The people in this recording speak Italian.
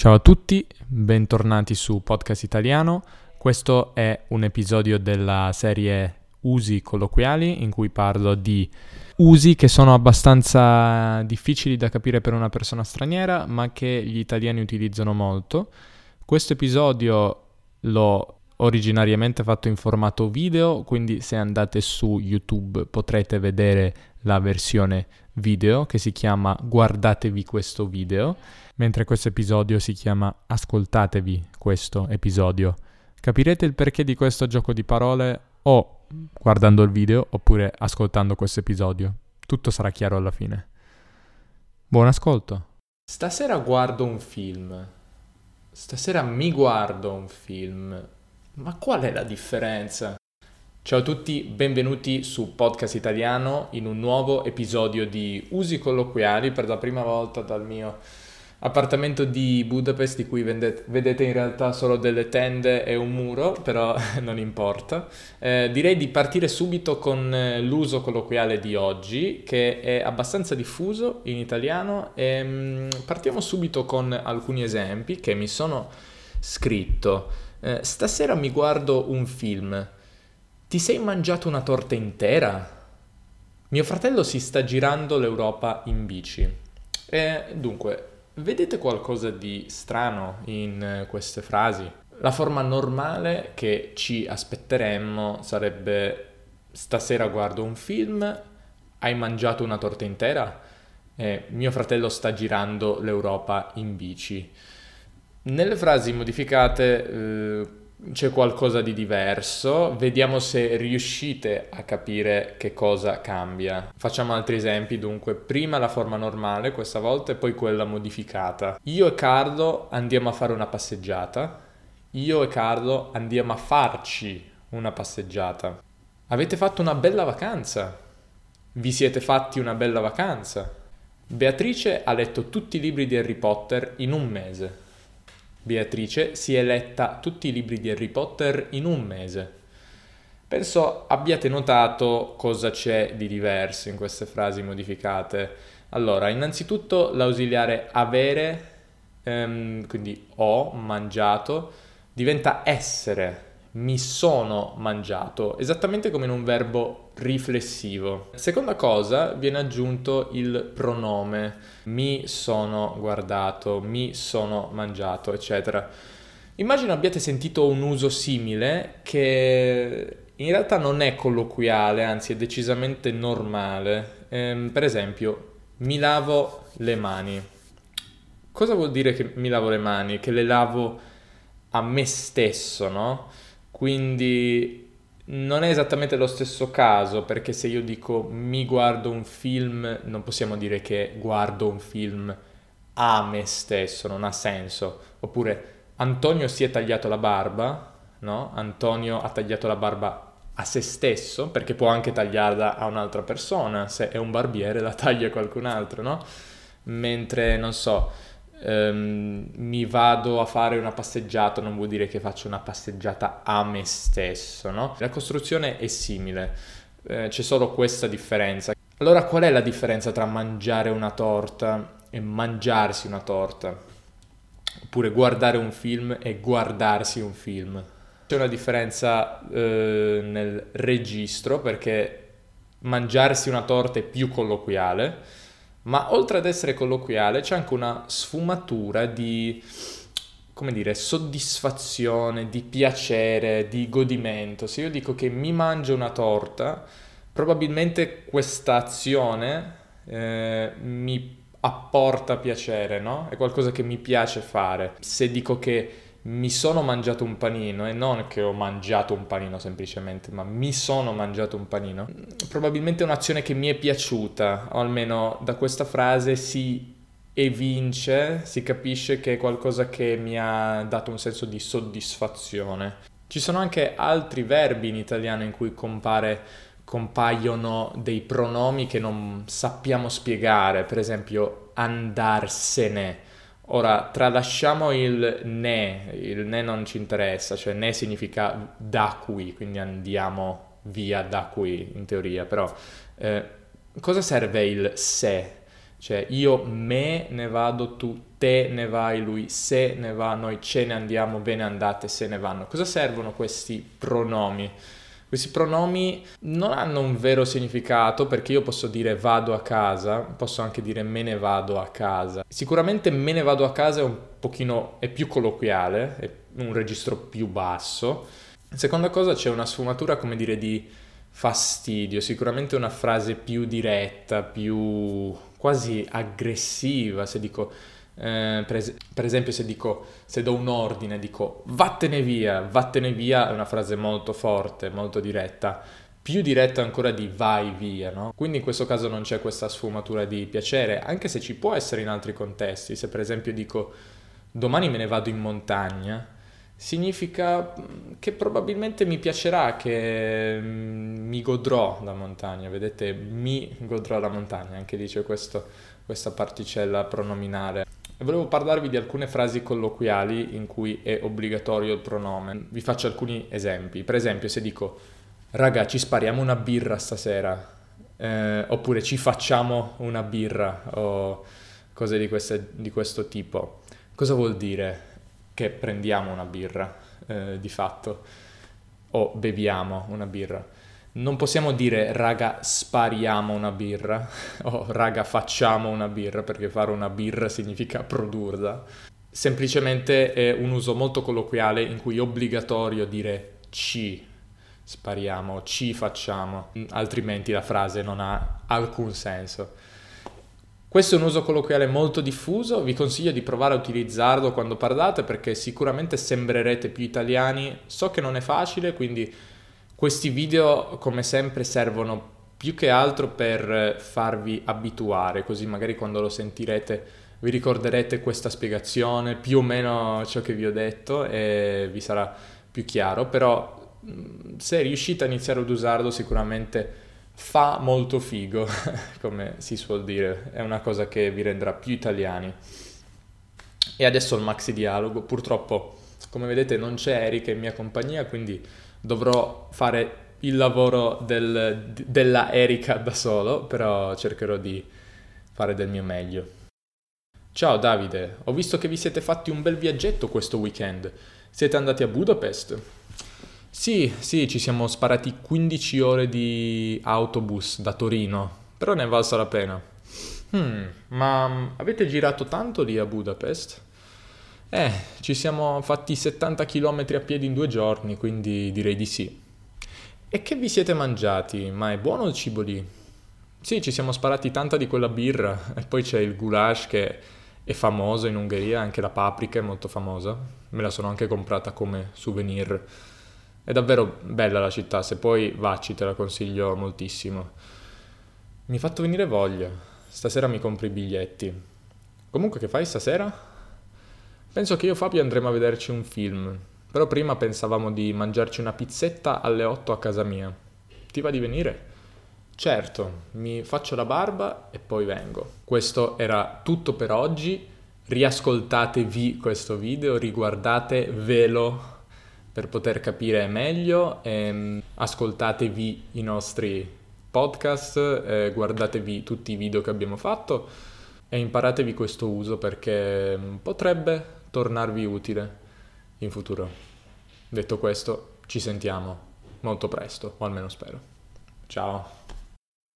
Ciao a tutti, bentornati su Podcast Italiano. Questo è un episodio della serie Usi colloquiali in cui parlo di usi che sono abbastanza difficili da capire per una persona straniera, ma che gli italiani utilizzano molto. Questo episodio l'ho originariamente fatto in formato video, quindi se andate su YouTube potrete vedere la versione video che si chiama Guardatevi questo video, mentre questo episodio si chiama Ascoltatevi questo episodio. Capirete il perché di questo gioco di parole o guardando il video oppure ascoltando questo episodio. Tutto sarà chiaro alla fine. Buon ascolto. Stasera guardo un film. Stasera mi guardo un film. Ma qual è la differenza? Ciao a tutti, benvenuti su Podcast Italiano in un nuovo episodio di Usi colloquiali per la prima volta dal mio appartamento di Budapest di cui vedete, vedete in realtà solo delle tende e un muro, però non importa. Eh, direi di partire subito con eh, l'uso colloquiale di oggi, che è abbastanza diffuso in italiano e mm, partiamo subito con alcuni esempi che mi sono scritto. Eh, stasera mi guardo un film. Ti sei mangiato una torta intera? Mio fratello si sta girando l'Europa in bici. E dunque, Vedete qualcosa di strano in eh, queste frasi? La forma normale che ci aspetteremmo sarebbe stasera guardo un film, hai mangiato una torta intera? Eh, mio fratello sta girando l'Europa in bici. Nelle frasi modificate eh, c'è qualcosa di diverso, vediamo se riuscite a capire che cosa cambia. Facciamo altri esempi, dunque, prima la forma normale questa volta e poi quella modificata. Io e Carlo andiamo a fare una passeggiata. Io e Carlo andiamo a farci una passeggiata. Avete fatto una bella vacanza. Vi siete fatti una bella vacanza. Beatrice ha letto tutti i libri di Harry Potter in un mese. Beatrice si è letta tutti i libri di Harry Potter in un mese. Penso abbiate notato cosa c'è di diverso in queste frasi modificate. Allora, innanzitutto l'ausiliare avere, ehm, quindi ho mangiato, diventa essere, mi sono mangiato, esattamente come in un verbo riflessivo. Seconda cosa, viene aggiunto il pronome mi sono guardato, mi sono mangiato, eccetera. Immagino abbiate sentito un uso simile che in realtà non è colloquiale, anzi è decisamente normale. Ehm, per esempio, mi lavo le mani. Cosa vuol dire che mi lavo le mani? Che le lavo a me stesso, no? Quindi non è esattamente lo stesso caso, perché se io dico mi guardo un film, non possiamo dire che guardo un film a me stesso, non ha senso. Oppure Antonio si è tagliato la barba, no? Antonio ha tagliato la barba a se stesso, perché può anche tagliarla a un'altra persona, se è un barbiere la taglia a qualcun altro, no? Mentre, non so, ehm, mi vado a fare una passeggiata non vuol dire che faccio una passeggiata a me stesso, no? La costruzione è simile, eh, c'è solo questa differenza. Allora qual è la differenza tra mangiare una torta e mangiarsi una torta? Oppure guardare un film e guardarsi un film? C'è una differenza eh, nel registro perché mangiarsi una torta è più colloquiale, ma oltre ad essere colloquiale c'è anche una sfumatura di, come dire, soddisfazione, di piacere, di godimento. Se io dico che mi mangio una torta, probabilmente questa azione eh, mi apporta piacere, no? È qualcosa che mi piace fare. Se dico che mi sono mangiato un panino e non che ho mangiato un panino semplicemente, ma mi sono mangiato un panino. Probabilmente è un'azione che mi è piaciuta, o almeno da questa frase si evince, si capisce che è qualcosa che mi ha dato un senso di soddisfazione. Ci sono anche altri verbi in italiano in cui compare, compaiono dei pronomi che non sappiamo spiegare, per esempio andarsene Ora, tralasciamo il ne, il ne non ci interessa, cioè ne significa da qui, quindi andiamo via da qui in teoria, però eh, cosa serve il se? Cioè io me ne vado, tu te ne vai, lui se ne va, noi ce ne andiamo, ve ne andate, se ne vanno. Cosa servono questi pronomi? Questi pronomi non hanno un vero significato perché io posso dire vado a casa, posso anche dire me ne vado a casa. Sicuramente me ne vado a casa è un pochino, è più colloquiale, è un registro più basso. Seconda cosa c'è una sfumatura come dire di fastidio, sicuramente una frase più diretta, più quasi aggressiva, se dico eh, per, es- per, esempio se dico, se do un ordine, dico vattene via, vattene via è una frase molto forte, molto diretta, più diretta ancora di vai via, no? Quindi in questo caso non c'è questa sfumatura di piacere, anche se ci può essere in altri contesti, se per esempio dico domani me ne vado in montagna, significa mm, che probabilmente mi piacerà, che mm, mi godrò la montagna, vedete, mi godrò la montagna, anche dice questo, questa particella pronominale. E volevo parlarvi di alcune frasi colloquiali in cui è obbligatorio il pronome. Vi faccio alcuni esempi. Per esempio, se dico raga, ci spariamo una birra stasera, eh, oppure ci facciamo una birra, o cose di, queste, di, questo tipo. Cosa vuol dire che prendiamo una birra, eh, di fatto, o beviamo una birra? Non possiamo dire raga spariamo una birra o raga facciamo una birra perché fare una birra significa produrla. Semplicemente è un uso molto colloquiale in cui è obbligatorio dire ci spariamo, ci facciamo, altrimenti la frase non ha alcun senso. Questo è un uso colloquiale molto diffuso, vi consiglio di provare a utilizzarlo quando parlate perché sicuramente sembrerete più italiani. So che non è facile, quindi questi video, come sempre, servono più che altro per farvi abituare, così magari quando lo sentirete vi ricorderete questa spiegazione, più o meno ciò che vi ho detto e vi sarà più chiaro, però se riuscite a iniziare ad usarlo sicuramente fa molto figo, come si suol dire, è una cosa che vi renderà più italiani. E adesso il maxi dialogo, purtroppo come vedete non c'è Erika in mia compagnia, quindi dovrò fare il lavoro del, della Erika da solo, però cercherò di fare del mio meglio. Ciao Davide, ho visto che vi siete fatti un bel viaggetto questo weekend. Siete andati a Budapest? Sì, sì, ci siamo sparati 15 ore di autobus da Torino, però ne è valsa la pena. Hmm, ma avete girato tanto lì a Budapest? Eh, ci siamo fatti 70 km a piedi in due giorni, quindi direi di sì. E che vi siete mangiati? Ma è buono il cibo lì? Sì, ci siamo sparati tanta di quella birra e poi c'è il goulash che è famoso in Ungheria, anche la paprika è molto famosa. Me la sono anche comprata come souvenir. È davvero bella la città, se poi vacci te la consiglio moltissimo. Mi ha fatto venire voglia. Stasera mi compro i biglietti. Comunque che fai stasera? Penso che io e Fabio andremo a vederci un film, però prima pensavamo di mangiarci una pizzetta alle 8 a casa mia. Ti va di venire? Certo, mi faccio la barba e poi vengo. Questo era tutto per oggi. Riascoltatevi questo video, riguardatevelo per poter capire meglio, e ascoltatevi i nostri podcast, eh, guardatevi tutti i video che abbiamo fatto e imparatevi questo uso perché potrebbe tornarvi utile in futuro. Detto questo, ci sentiamo molto presto, o almeno spero. Ciao.